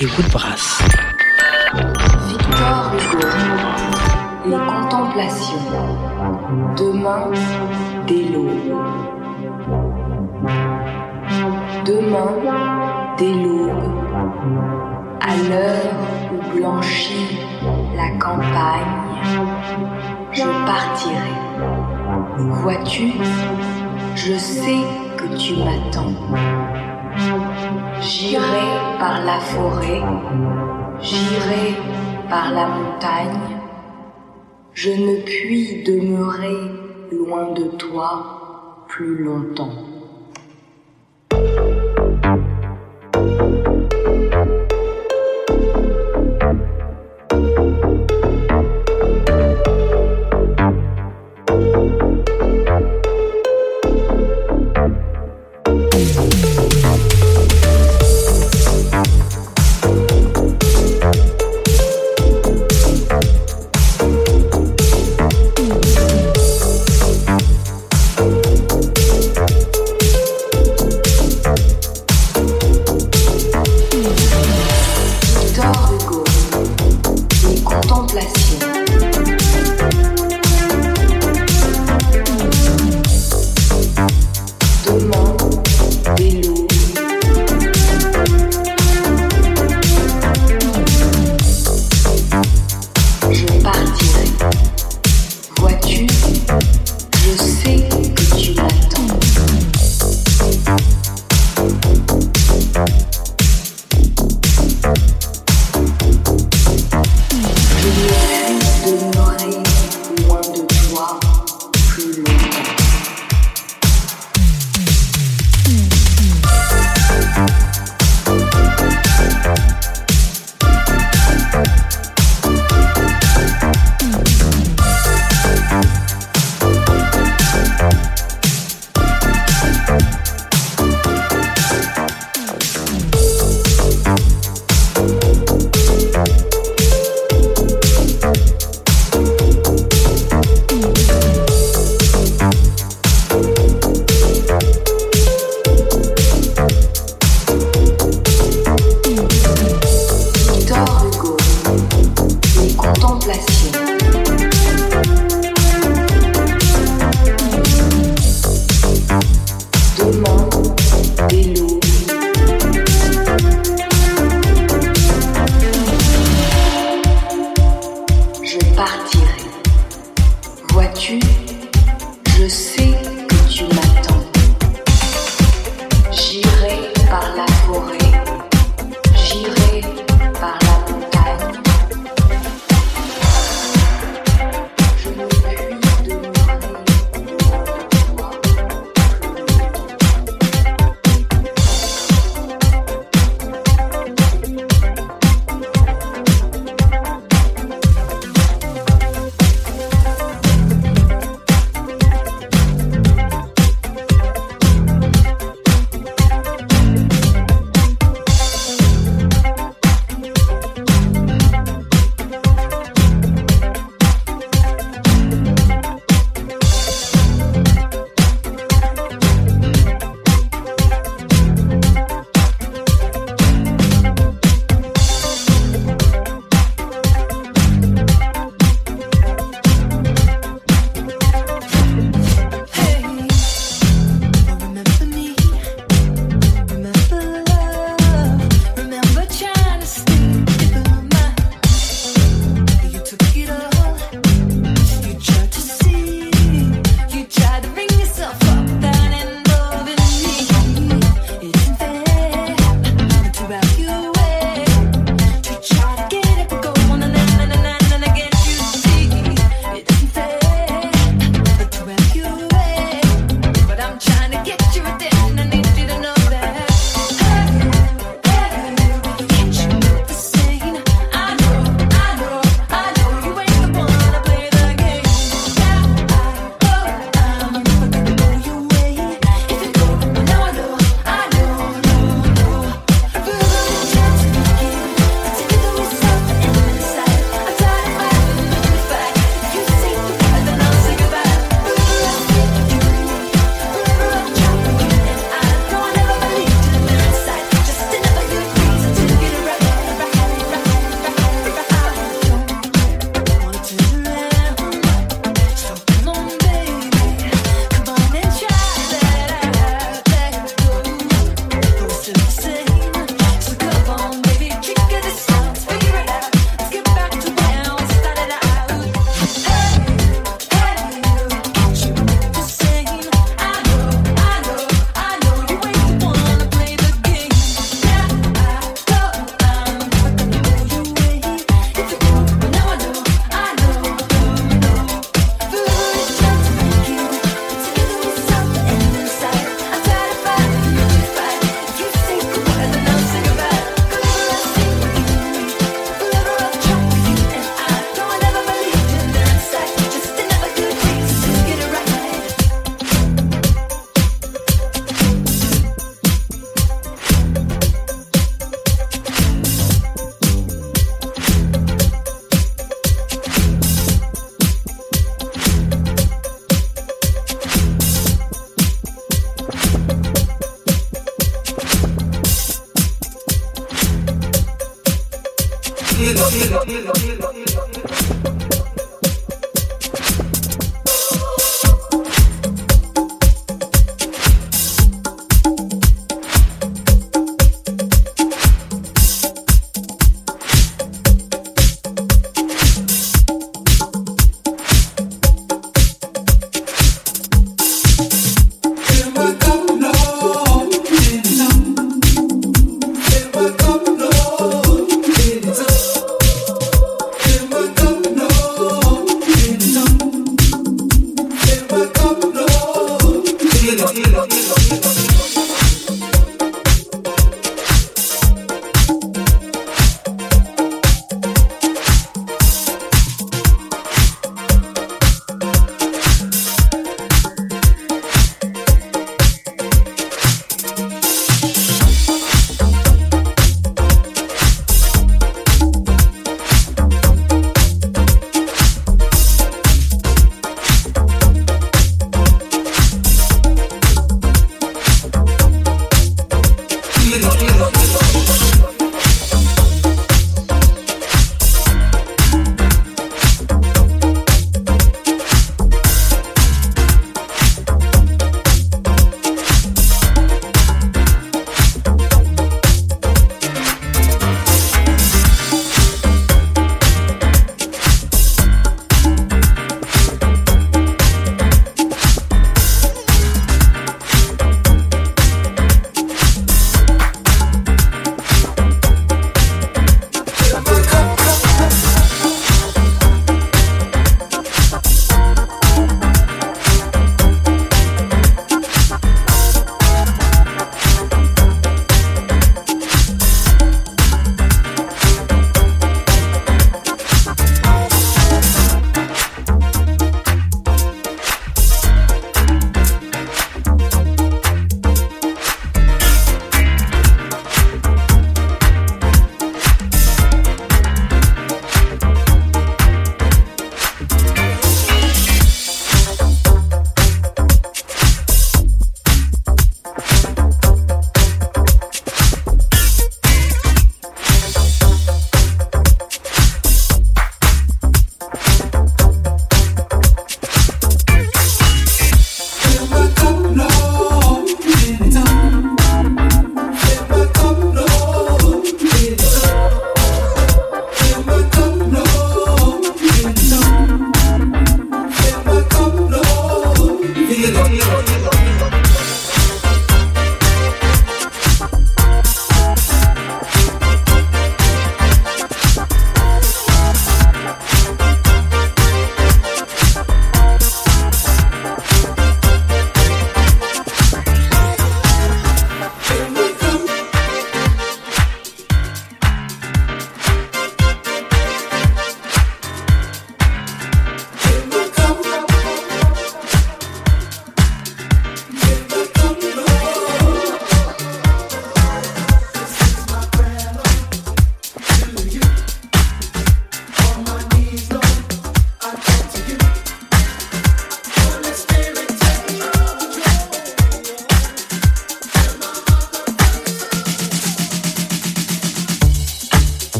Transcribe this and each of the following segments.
et Woodbrass. Victor Hugo, Les Contemplations, Demain dès l'aube. Demain dès l'aube, à l'heure où blanchit la campagne, je partirai. Vois-tu, je sais que tu m'attends. J'irai par la forêt, j'irai par la montagne, je ne puis demeurer loin de toi plus longtemps.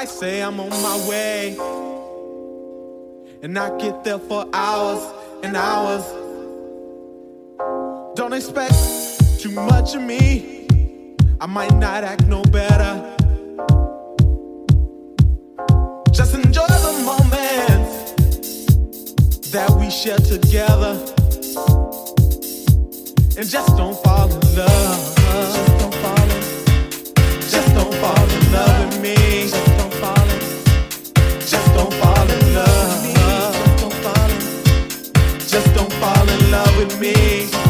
I say I'm on my way. And I get there for hours and hours. Don't expect too much of me. I might not act no better. Just enjoy the moments that we share together. And just don't fall in love. Just don't fall in, just don't fall in love with me just don't fall in love with me.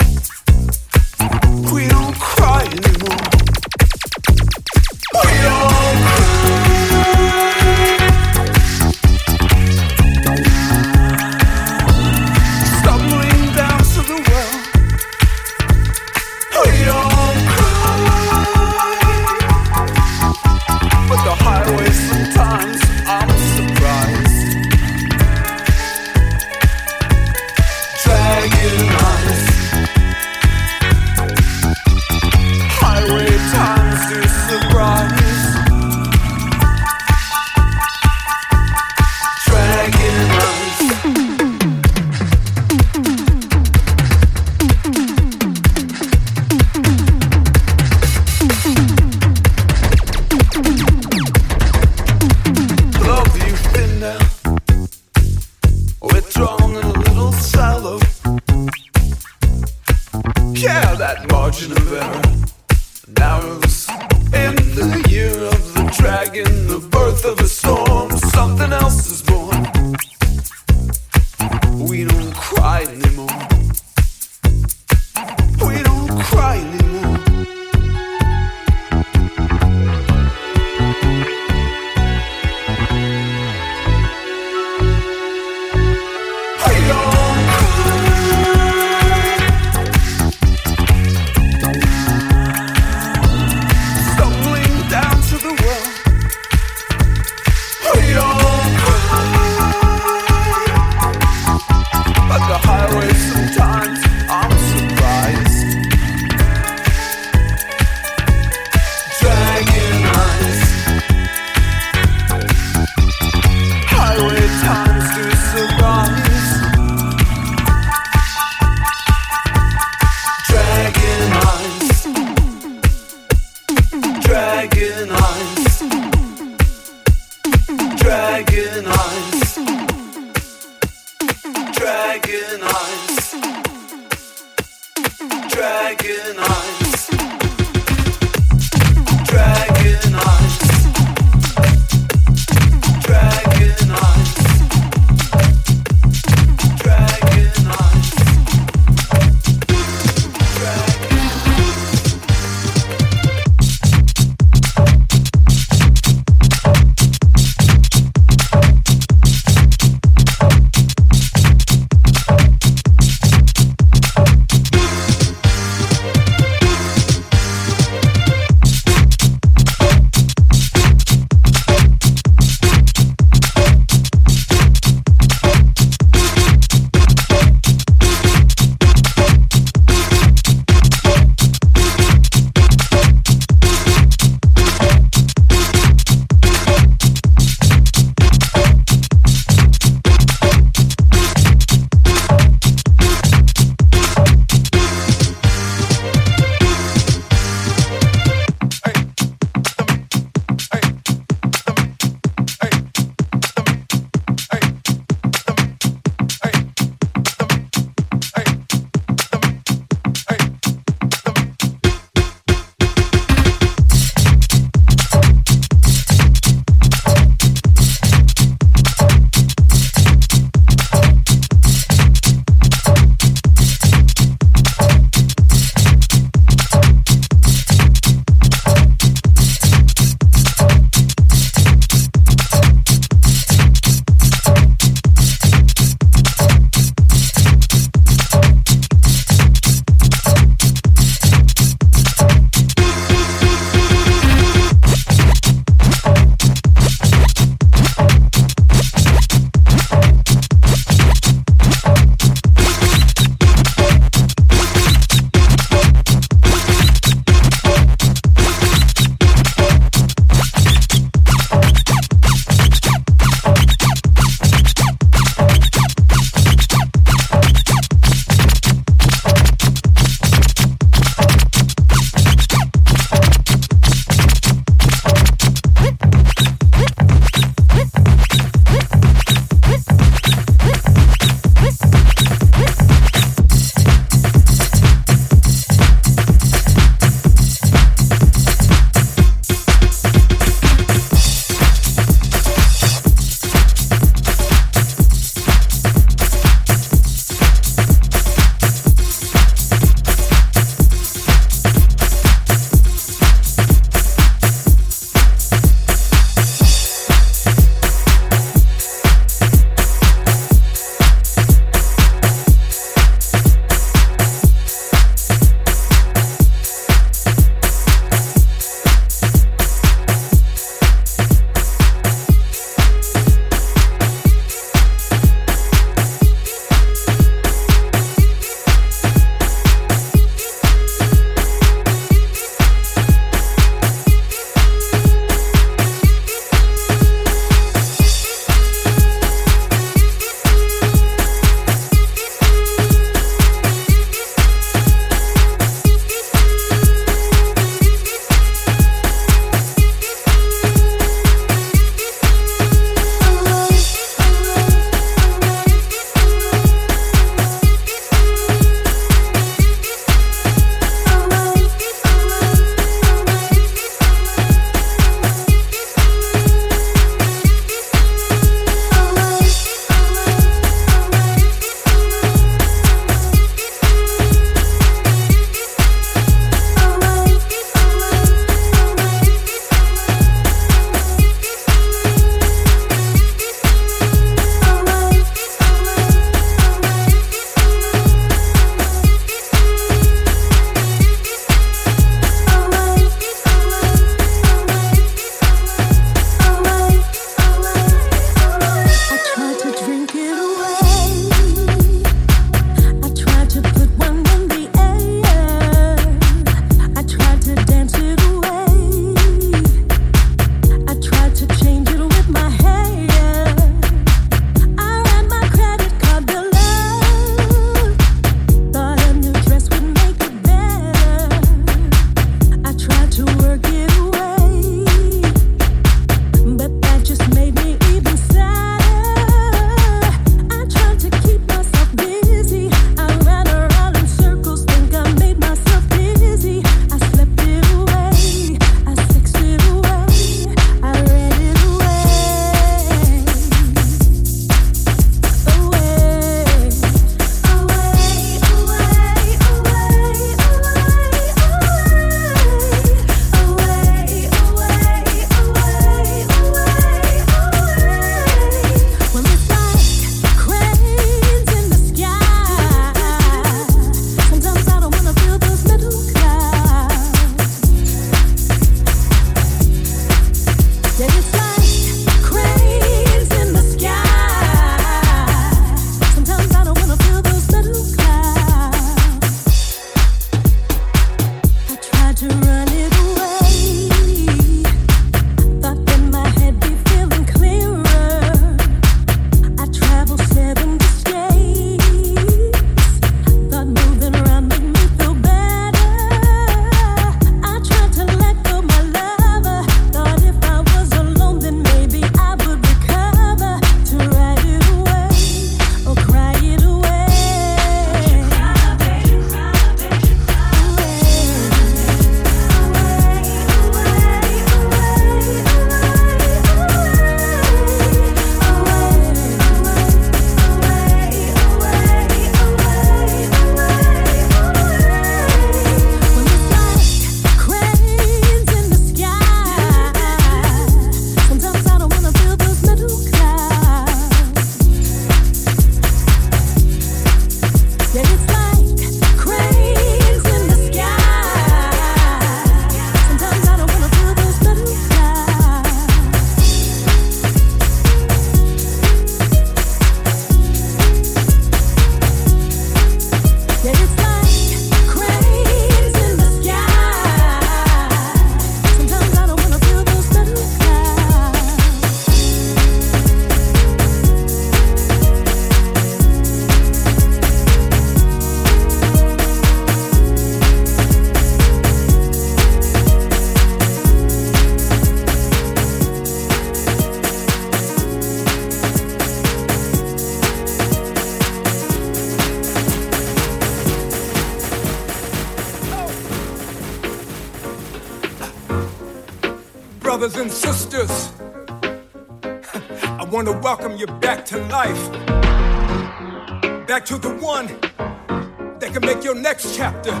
chapter,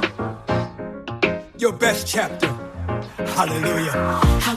your best chapter. Hallelujah. How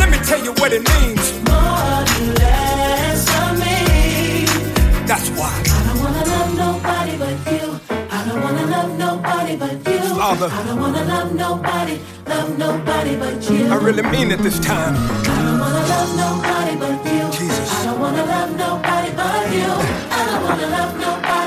Let me tell you what it means. That's why. I don't wanna love nobody but you. I don't wanna love nobody but you. I don't wanna love nobody, love nobody but you. I really mean it this time. I don't wanna love nobody but you. Jesus. I don't wanna love nobody but you. I don't wanna love nobody.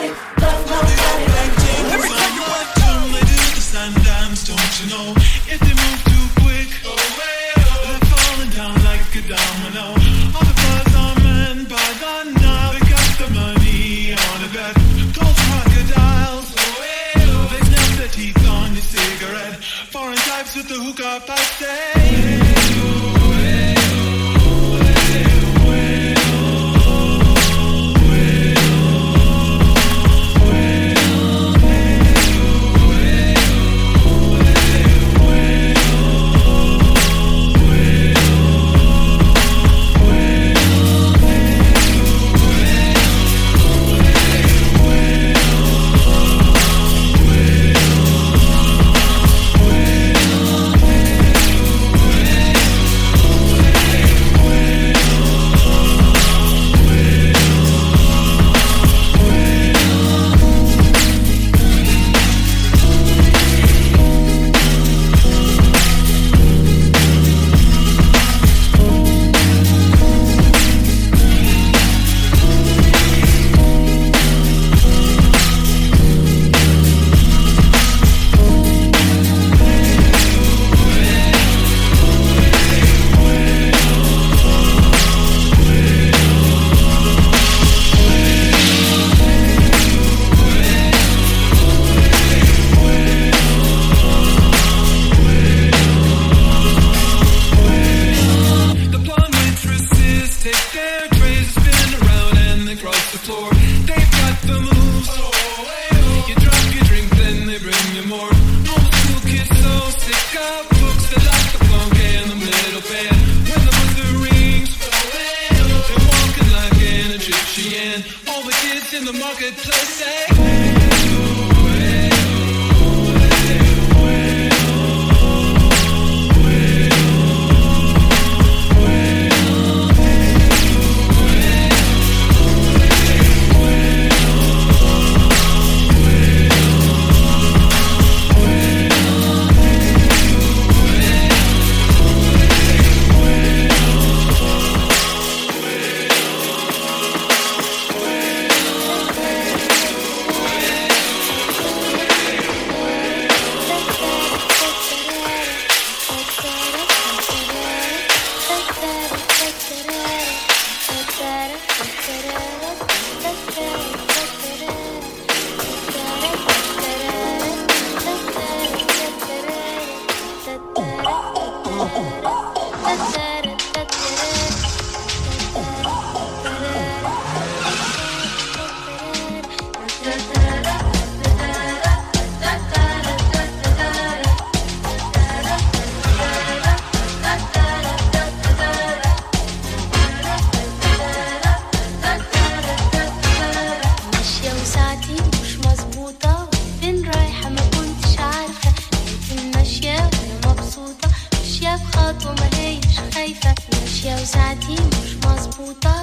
jau zadį už mūsų būtų.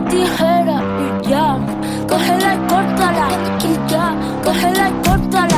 tijera y ya. Cógela y córtala, y ya. Cógela y córtala.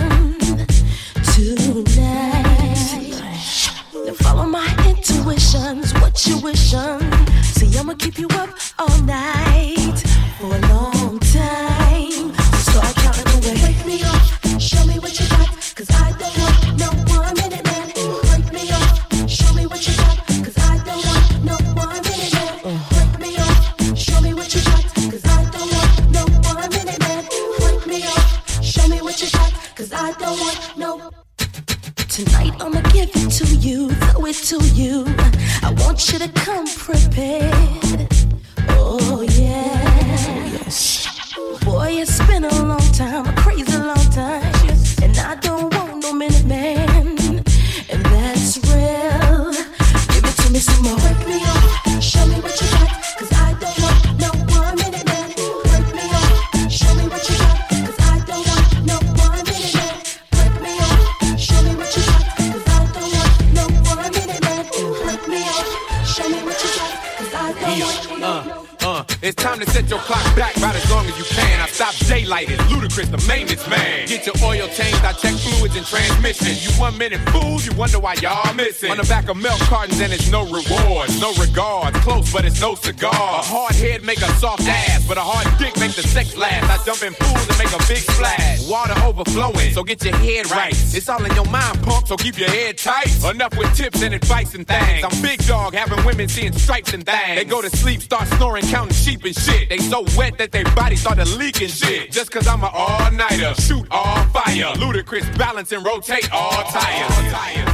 It's all in your mind, punk, so keep your head tight. Enough with tips and advice and things. I'm big dog, having women seeing stripes and things. They go to sleep, start snoring, counting sheep and shit. They so wet that their bodies started leaking shit. Just cause I'm an all-nighter, shoot all fire. Ludacris balance and rotate all tires. All tires.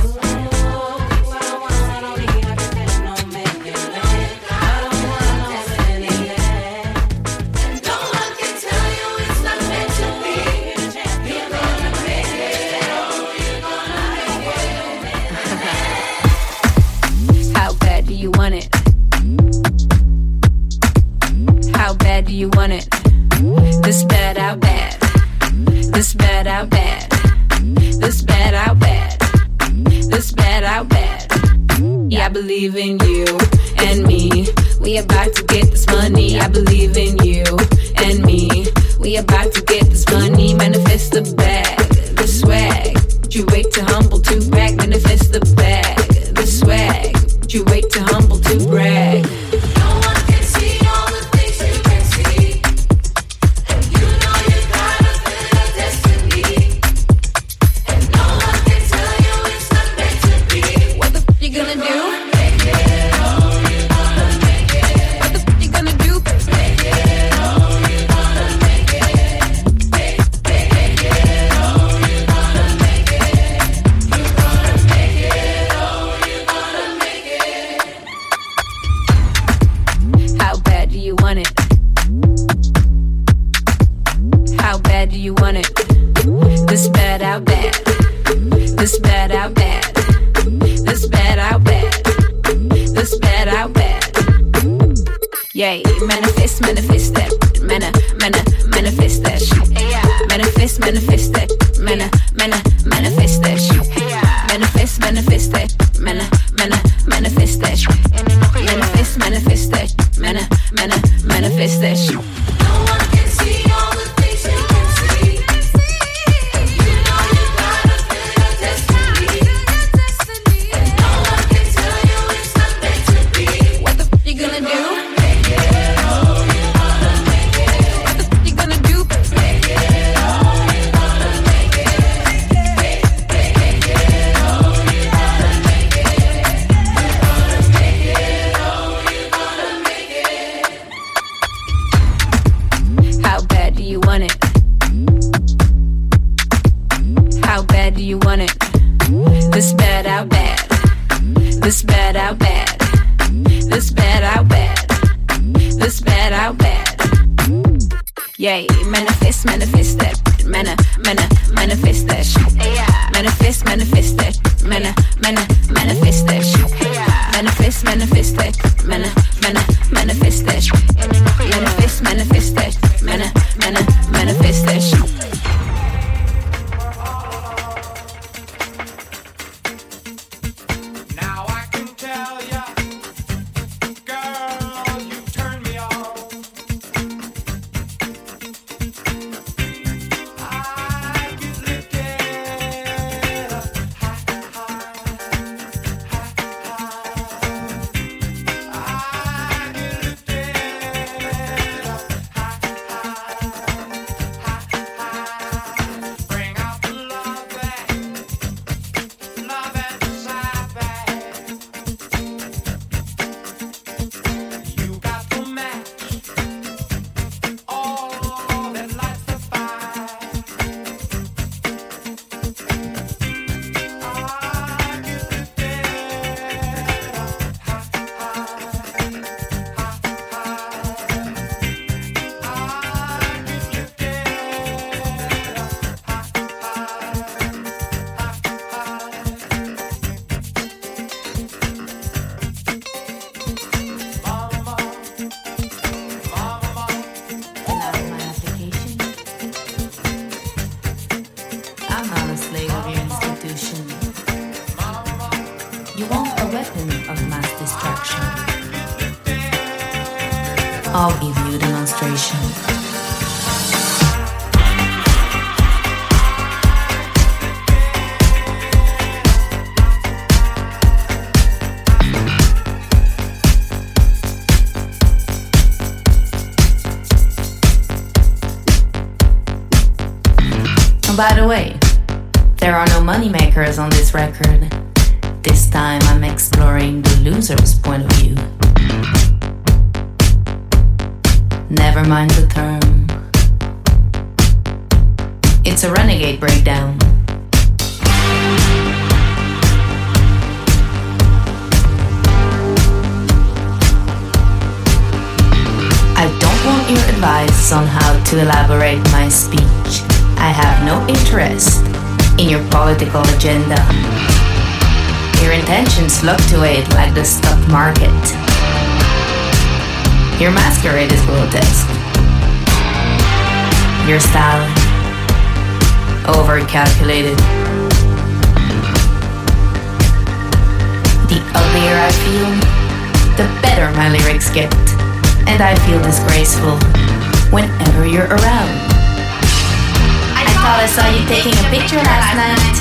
by the way, there are no moneymakers on this record. This time I'm exploring the loser's point of view. Never mind the term. It's a renegade breakdown. I don't want your advice on how to elaborate my speech. I have no interest in your political agenda. Your intentions fluctuate like the stock market. Your masquerade is grotesque. Your style, overcalculated. The uglier I feel, the better my lyrics get. And I feel disgraceful whenever you're around. I thought I saw you taking a picture last night.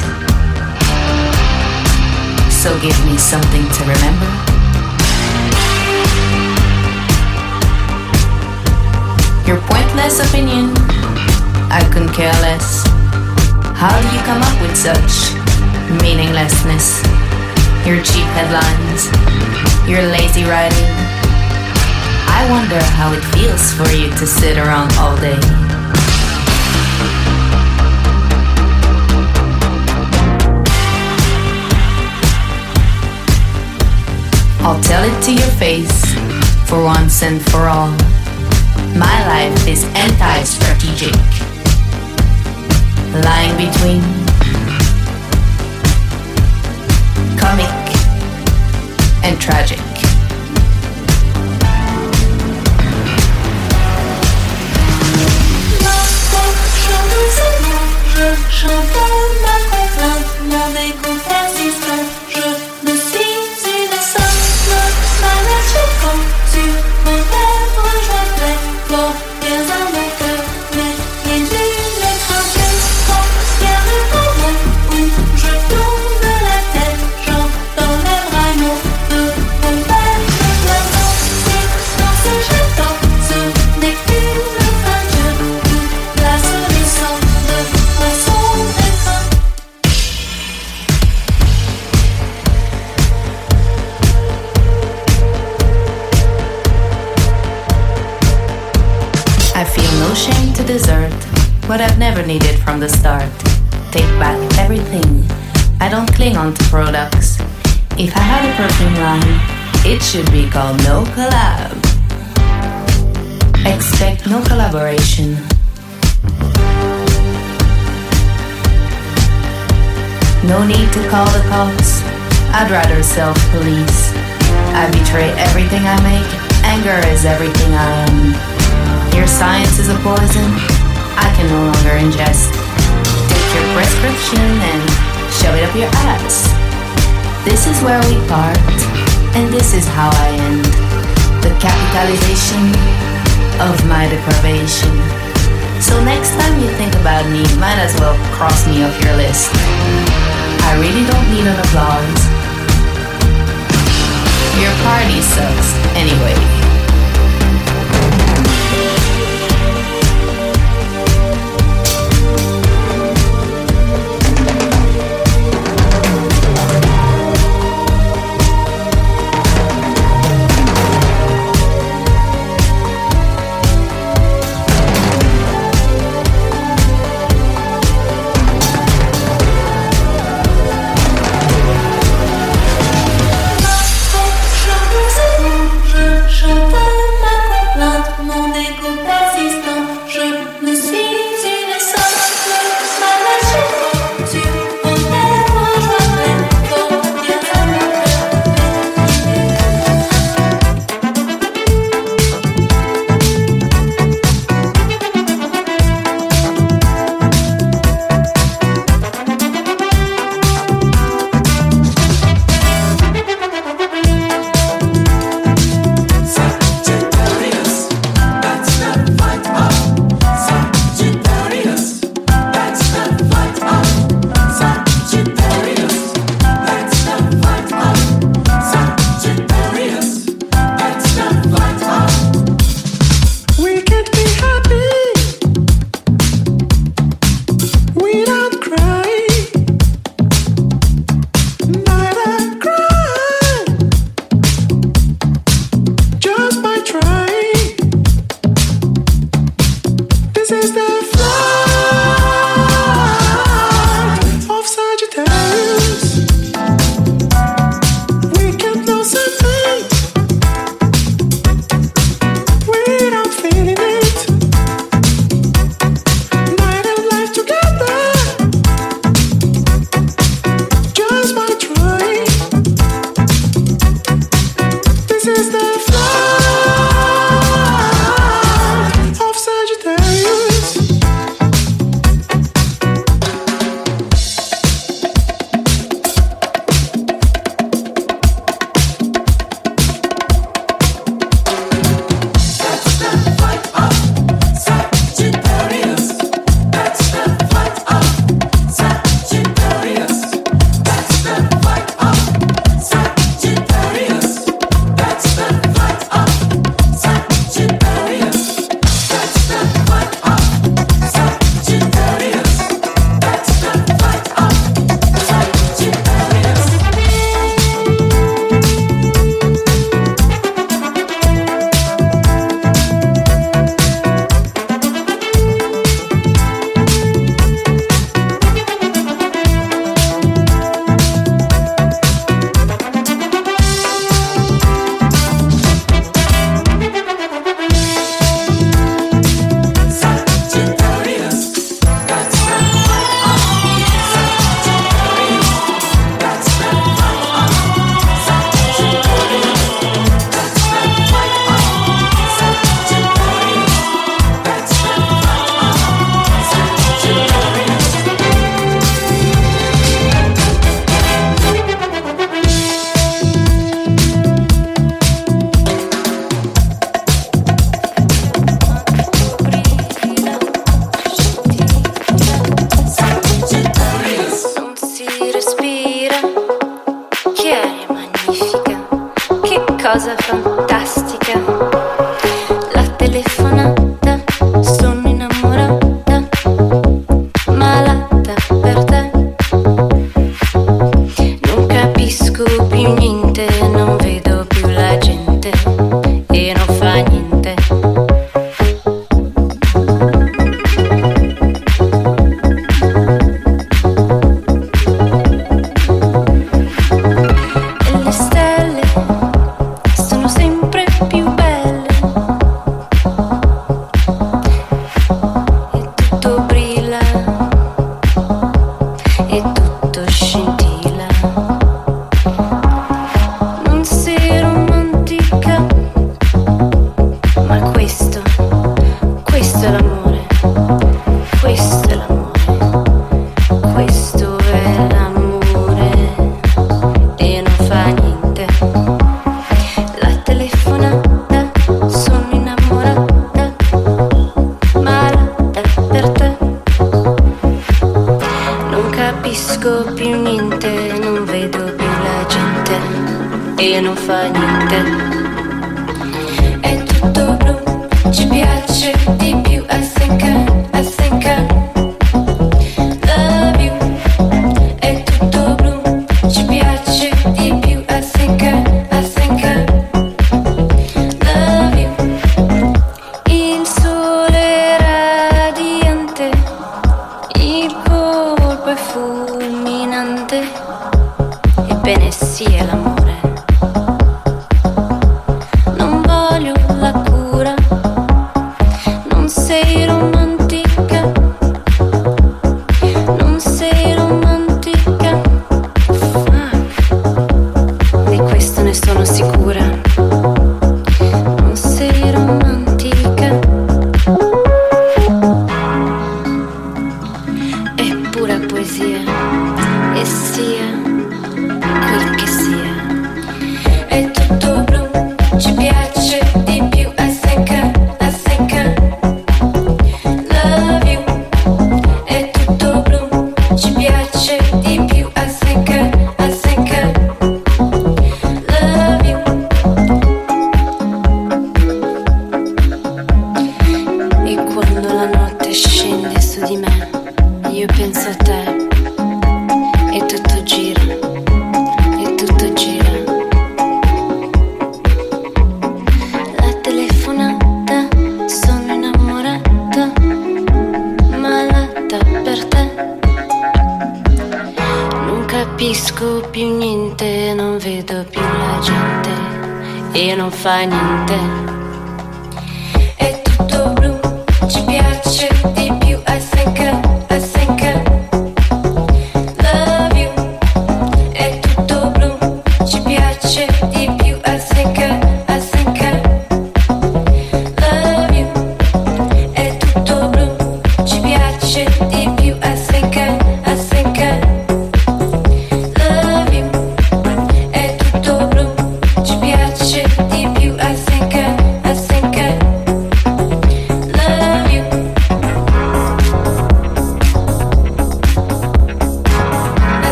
So give me something to remember. Your pointless opinion, I couldn't care less. How do you come up with such meaninglessness? Your cheap headlines, your lazy writing. I wonder how it feels for you to sit around all day. I'll tell it to your face for once and for all. My life is anti strategic, lying between comic and tragic. Products. If I had a perfume line, it should be called No Collab. Expect no collaboration. No need to call the cops. I'd rather self police. I betray everything I make. Anger is everything I am. Your science is a poison I can no longer ingest. Take your prescription and shove it up your ass. This is where we part, and this is how I end. The capitalization of my deprivation. So next time you think about me, might as well cross me off your list. I really don't need an applause. 在分。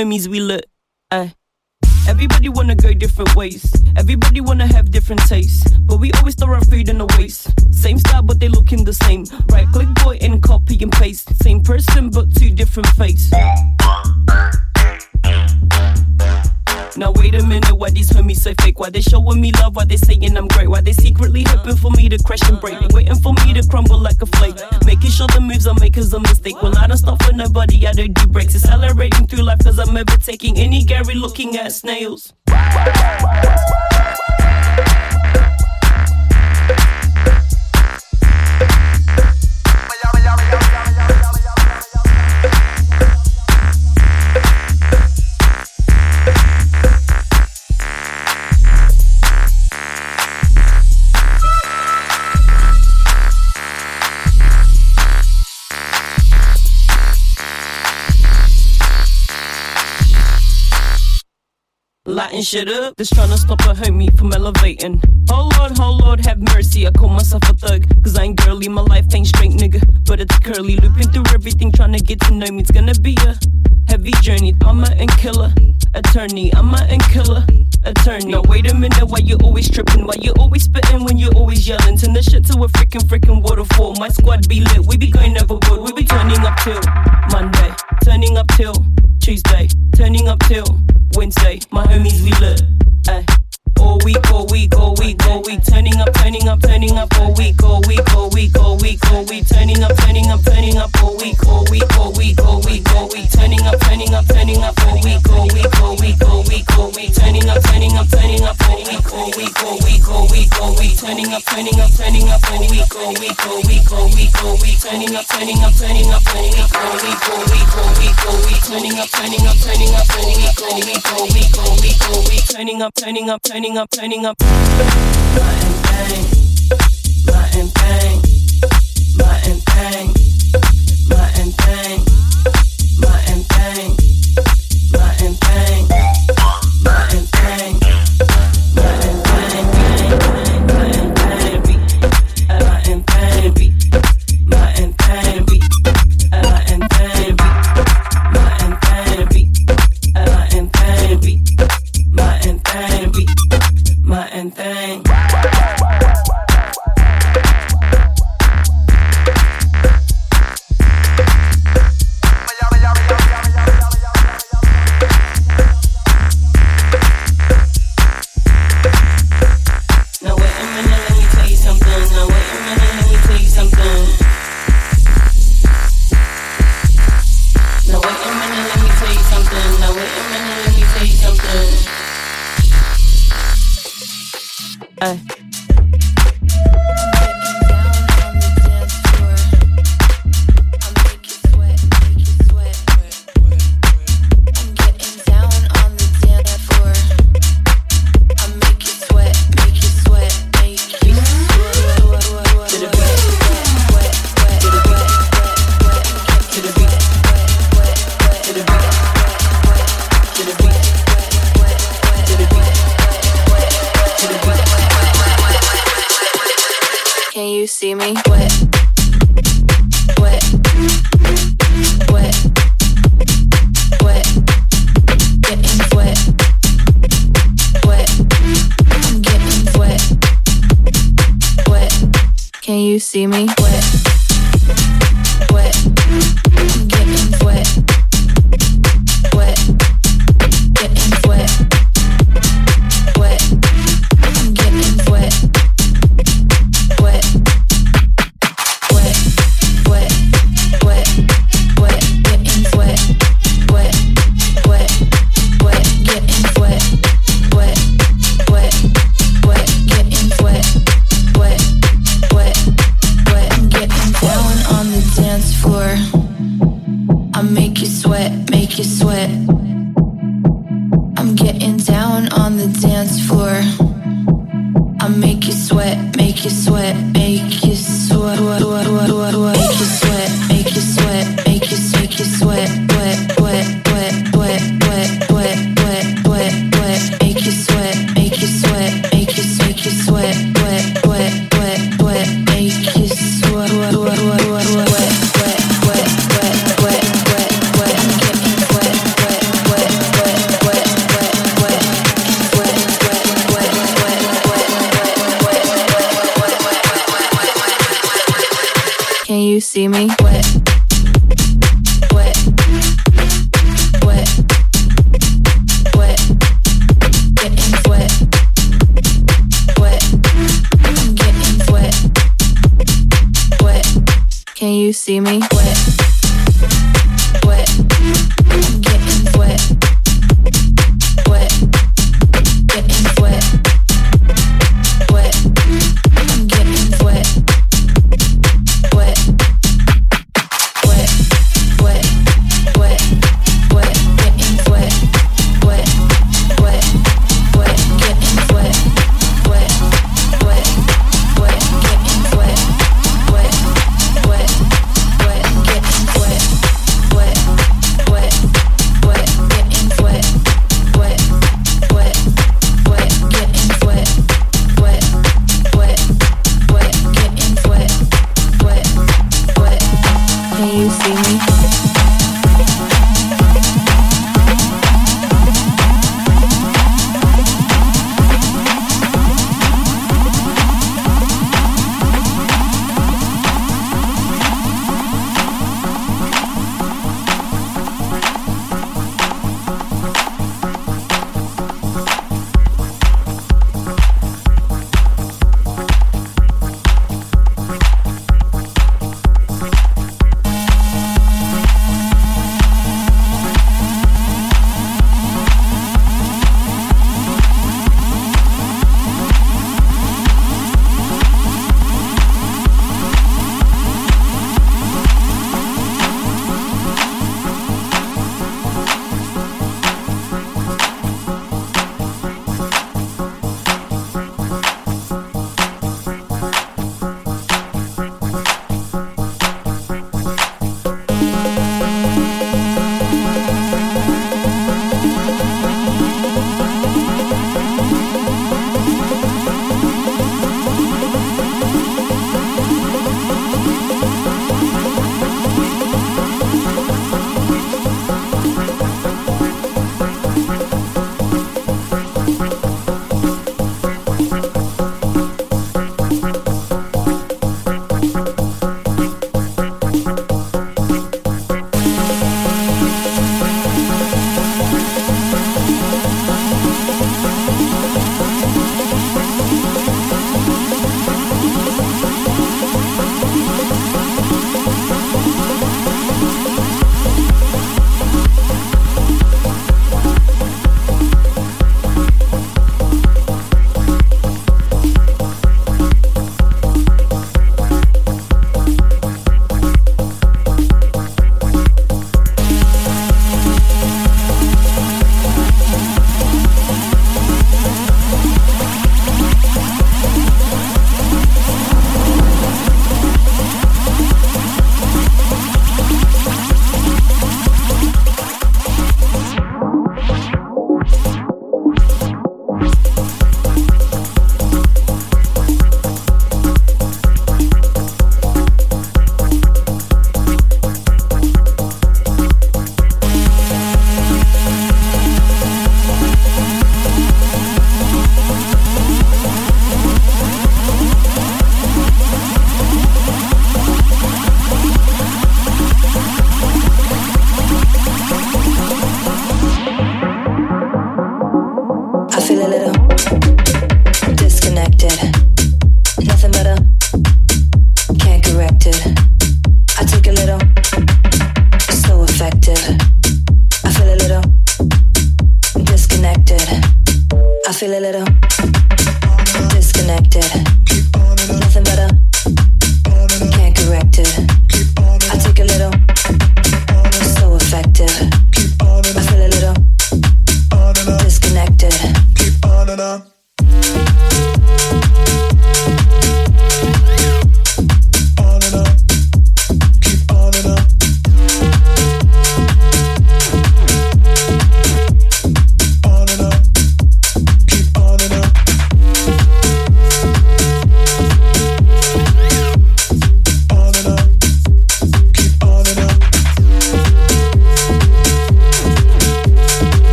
Homies, we look. Lighting shit up, just trying to stop a homie from elevating. Oh lord, oh lord, have mercy. I call myself a thug, cause I ain't girly, my life ain't straight, nigga. But it's curly, looping through everything, trying to get to know me. It's gonna be a heavy journey. I'm a and killer, attorney. I'm a and killer, attorney. Now wait a minute, why you always tripping? Why you always spitting when you always yelling? Turn the shit to a freaking freaking waterfall. My squad be lit, we be going overboard. We be turning up till Monday, turning up till Tuesday, turning up till Wednesday. My homies we lit, ay. All week, all week, all week, all week, turning up, turning up, turning up, all week, all week, all week, all week, all week, turning up, turning up, turning up, all week, all week, all week, all week, all week, turning up, turning up, turning up, all week, all week, all week, all week, all week, turning up, up, turning up, all week, all week, all week, all week, all week, turning up, turning up, turning up, all week, all week, all week, all week, all week, turning up, turning up, turning up, all week, all week, all week, all week, all week, turning up, turning up, turning up, all week, all week, all week, all week, all week, turning up, turning up, turning up, turning up. And bang, and bang, and bang, my bang, my bang,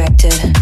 directed.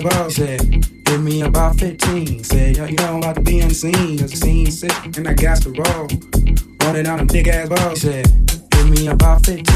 that girl said, give me about 15. Said, yo, you know I'm about to be unseen, cause the scene's sick, and I got to roll. Running out them big ass balls, said, give me about 15.